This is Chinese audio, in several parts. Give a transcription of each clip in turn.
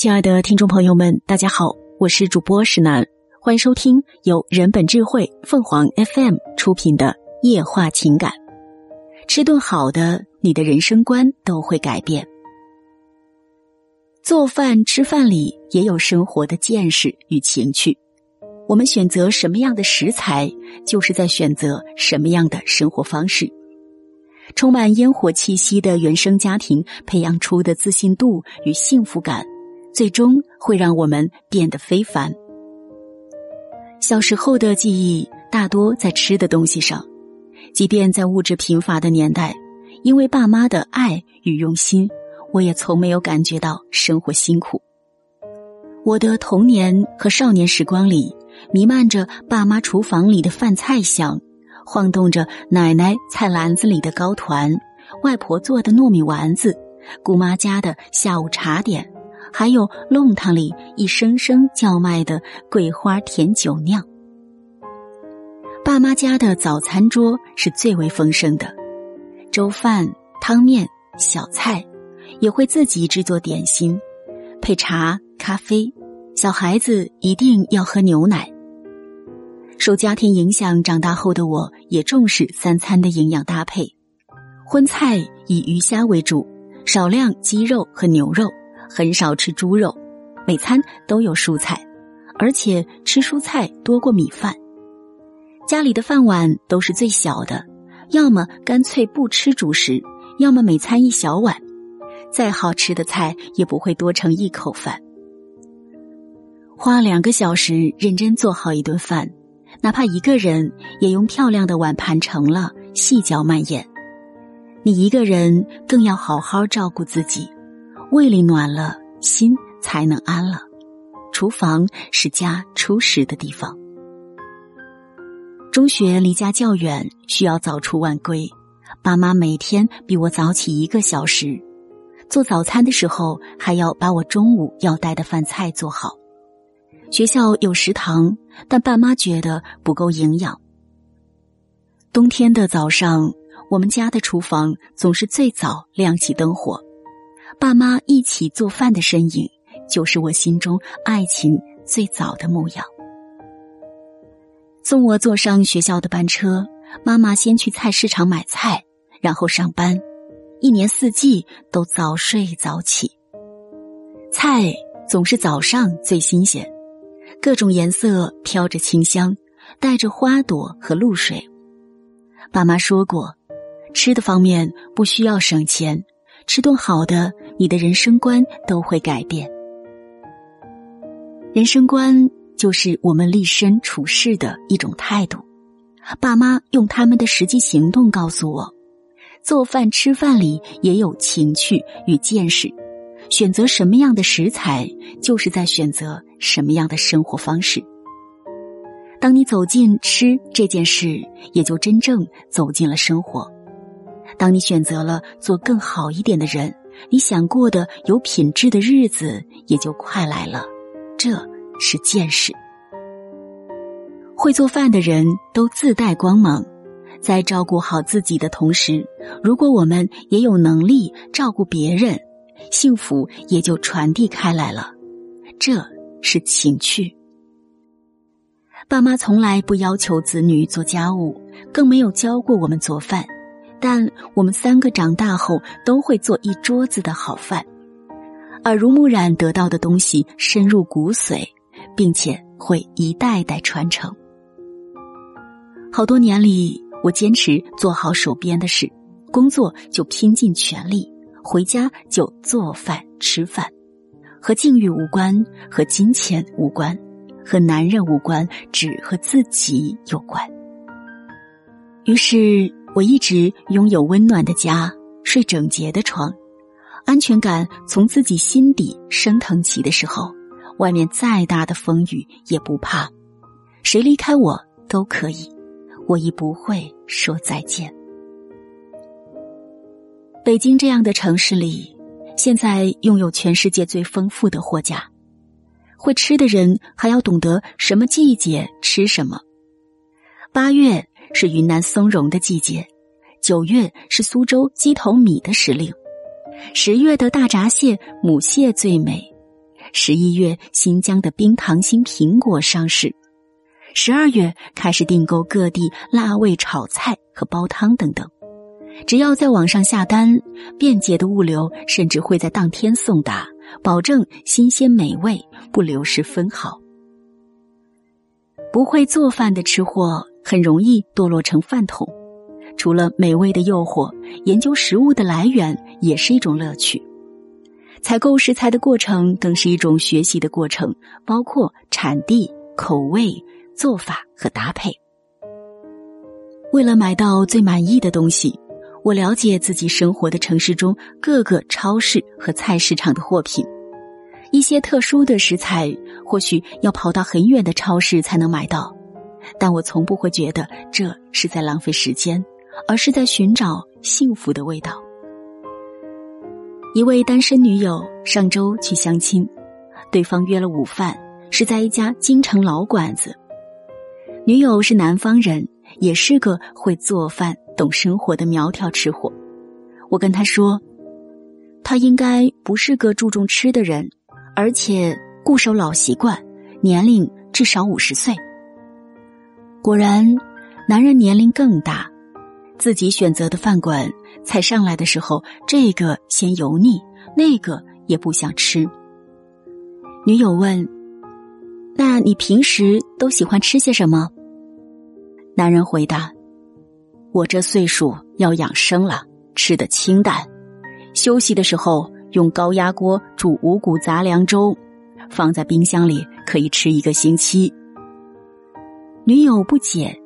亲爱的听众朋友们，大家好，我是主播石楠，欢迎收听由人本智慧凤凰 FM 出品的《夜话情感》。吃顿好的，你的人生观都会改变。做饭吃饭里也有生活的见识与情趣。我们选择什么样的食材，就是在选择什么样的生活方式。充满烟火气息的原生家庭培养出的自信度与幸福感。最终会让我们变得非凡。小时候的记忆大多在吃的东西上，即便在物质贫乏的年代，因为爸妈的爱与用心，我也从没有感觉到生活辛苦。我的童年和少年时光里，弥漫着爸妈厨房里的饭菜香，晃动着奶奶菜篮子里的糕团，外婆做的糯米丸子，姑妈家的下午茶点。还有弄堂里一声声叫卖的桂花甜酒酿。爸妈家的早餐桌是最为丰盛的，粥饭、汤面、小菜，也会自己制作点心，配茶、咖啡。小孩子一定要喝牛奶。受家庭影响长大后的我，也重视三餐的营养搭配，荤菜以鱼虾为主，少量鸡肉和牛肉。很少吃猪肉，每餐都有蔬菜，而且吃蔬菜多过米饭。家里的饭碗都是最小的，要么干脆不吃主食，要么每餐一小碗。再好吃的菜也不会多盛一口饭。花两个小时认真做好一顿饭，哪怕一个人也用漂亮的碗盘盛了，细嚼慢咽。你一个人更要好好照顾自己。胃里暖了，心才能安了。厨房是家初食的地方。中学离家较远，需要早出晚归，爸妈每天比我早起一个小时。做早餐的时候，还要把我中午要带的饭菜做好。学校有食堂，但爸妈觉得不够营养。冬天的早上，我们家的厨房总是最早亮起灯火。爸妈一起做饭的身影，就是我心中爱情最早的模样。送我坐上学校的班车，妈妈先去菜市场买菜，然后上班，一年四季都早睡早起。菜总是早上最新鲜，各种颜色飘着清香，带着花朵和露水。爸妈说过，吃的方面不需要省钱。吃顿好的，你的人生观都会改变。人生观就是我们立身处世的一种态度。爸妈用他们的实际行动告诉我，做饭吃饭里也有情趣与见识。选择什么样的食材，就是在选择什么样的生活方式。当你走进吃这件事，也就真正走进了生活。当你选择了做更好一点的人，你想过的有品质的日子也就快来了。这是见识。会做饭的人都自带光芒，在照顾好自己的同时，如果我们也有能力照顾别人，幸福也就传递开来了。这是情趣。爸妈从来不要求子女做家务，更没有教过我们做饭。但我们三个长大后都会做一桌子的好饭，耳濡目染得到的东西深入骨髓，并且会一代代传承。好多年里，我坚持做好手边的事，工作就拼尽全力，回家就做饭吃饭，和境遇无关，和金钱无关，和男人无关，只和自己有关。于是。我一直拥有温暖的家，睡整洁的床，安全感从自己心底升腾起的时候，外面再大的风雨也不怕，谁离开我都可以，我亦不会说再见。北京这样的城市里，现在拥有全世界最丰富的货架，会吃的人还要懂得什么季节吃什么。八月。是云南松茸的季节，九月是苏州鸡头米的时令，十月的大闸蟹、母蟹最美，十一月，新疆的冰糖心苹果上市；十二月开始订购各地辣味炒菜和煲汤等等。只要在网上下单，便捷的物流甚至会在当天送达，保证新鲜美味，不流失分毫。不会做饭的吃货很容易堕落成饭桶。除了美味的诱惑，研究食物的来源也是一种乐趣。采购食材的过程更是一种学习的过程，包括产地、口味、做法和搭配。为了买到最满意的东西。我了解自己生活的城市中各个超市和菜市场的货品，一些特殊的食材或许要跑到很远的超市才能买到，但我从不会觉得这是在浪费时间，而是在寻找幸福的味道。一位单身女友上周去相亲，对方约了午饭，是在一家京城老馆子。女友是南方人，也是个会做饭。懂生活的苗条吃货，我跟她说，她应该不是个注重吃的人，而且固守老习惯，年龄至少五十岁。果然，男人年龄更大，自己选择的饭馆菜上来的时候，这个嫌油腻，那个也不想吃。女友问：“那你平时都喜欢吃些什么？”男人回答。我这岁数要养生了，吃的清淡。休息的时候用高压锅煮五谷杂粮粥，放在冰箱里可以吃一个星期。女友不解，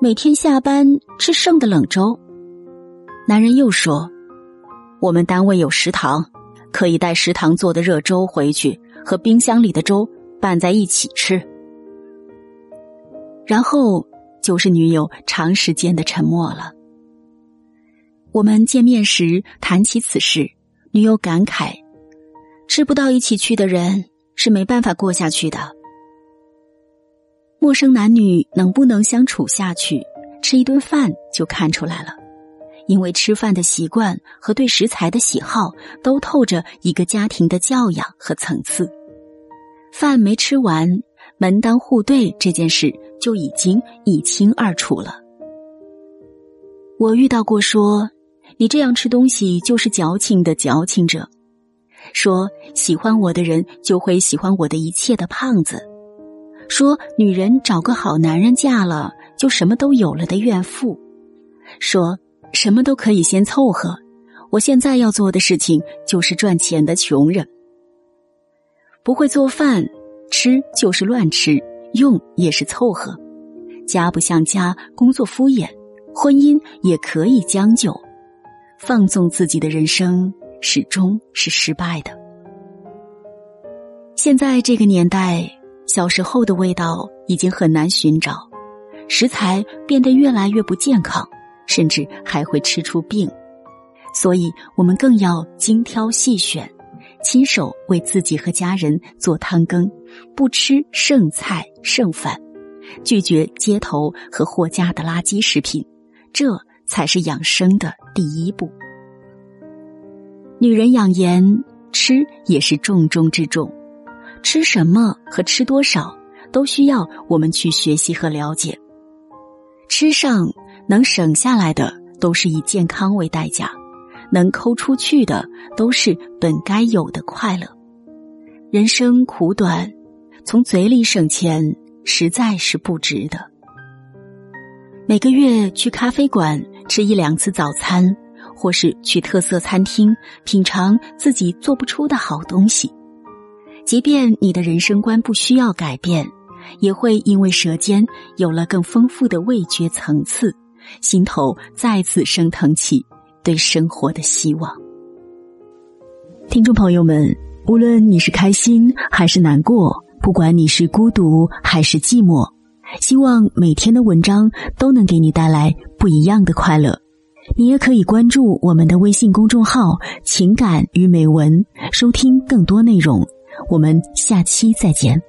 每天下班吃剩的冷粥。男人又说：“我们单位有食堂，可以带食堂做的热粥回去，和冰箱里的粥拌在一起吃。”然后。就是女友长时间的沉默了。我们见面时谈起此事，女友感慨：“吃不到一起去的人是没办法过下去的。”陌生男女能不能相处下去，吃一顿饭就看出来了。因为吃饭的习惯和对食材的喜好，都透着一个家庭的教养和层次。饭没吃完。门当户对这件事就已经一清二楚了。我遇到过说你这样吃东西就是矫情的矫情者，说喜欢我的人就会喜欢我的一切的胖子，说女人找个好男人嫁了就什么都有了的怨妇，说什么都可以先凑合。我现在要做的事情就是赚钱的穷人，不会做饭。吃就是乱吃，用也是凑合，家不像家，工作敷衍，婚姻也可以将就，放纵自己的人生始终是失败的。现在这个年代，小时候的味道已经很难寻找，食材变得越来越不健康，甚至还会吃出病，所以我们更要精挑细选。亲手为自己和家人做汤羹，不吃剩菜剩饭，拒绝街头和货架的垃圾食品，这才是养生的第一步。女人养颜，吃也是重中之重。吃什么和吃多少，都需要我们去学习和了解。吃上能省下来的，都是以健康为代价。能抠出去的都是本该有的快乐。人生苦短，从嘴里省钱实在是不值得。每个月去咖啡馆吃一两次早餐，或是去特色餐厅品尝自己做不出的好东西，即便你的人生观不需要改变，也会因为舌尖有了更丰富的味觉层次，心头再次升腾起。对生活的希望，听众朋友们，无论你是开心还是难过，不管你是孤独还是寂寞，希望每天的文章都能给你带来不一样的快乐。你也可以关注我们的微信公众号“情感与美文”，收听更多内容。我们下期再见。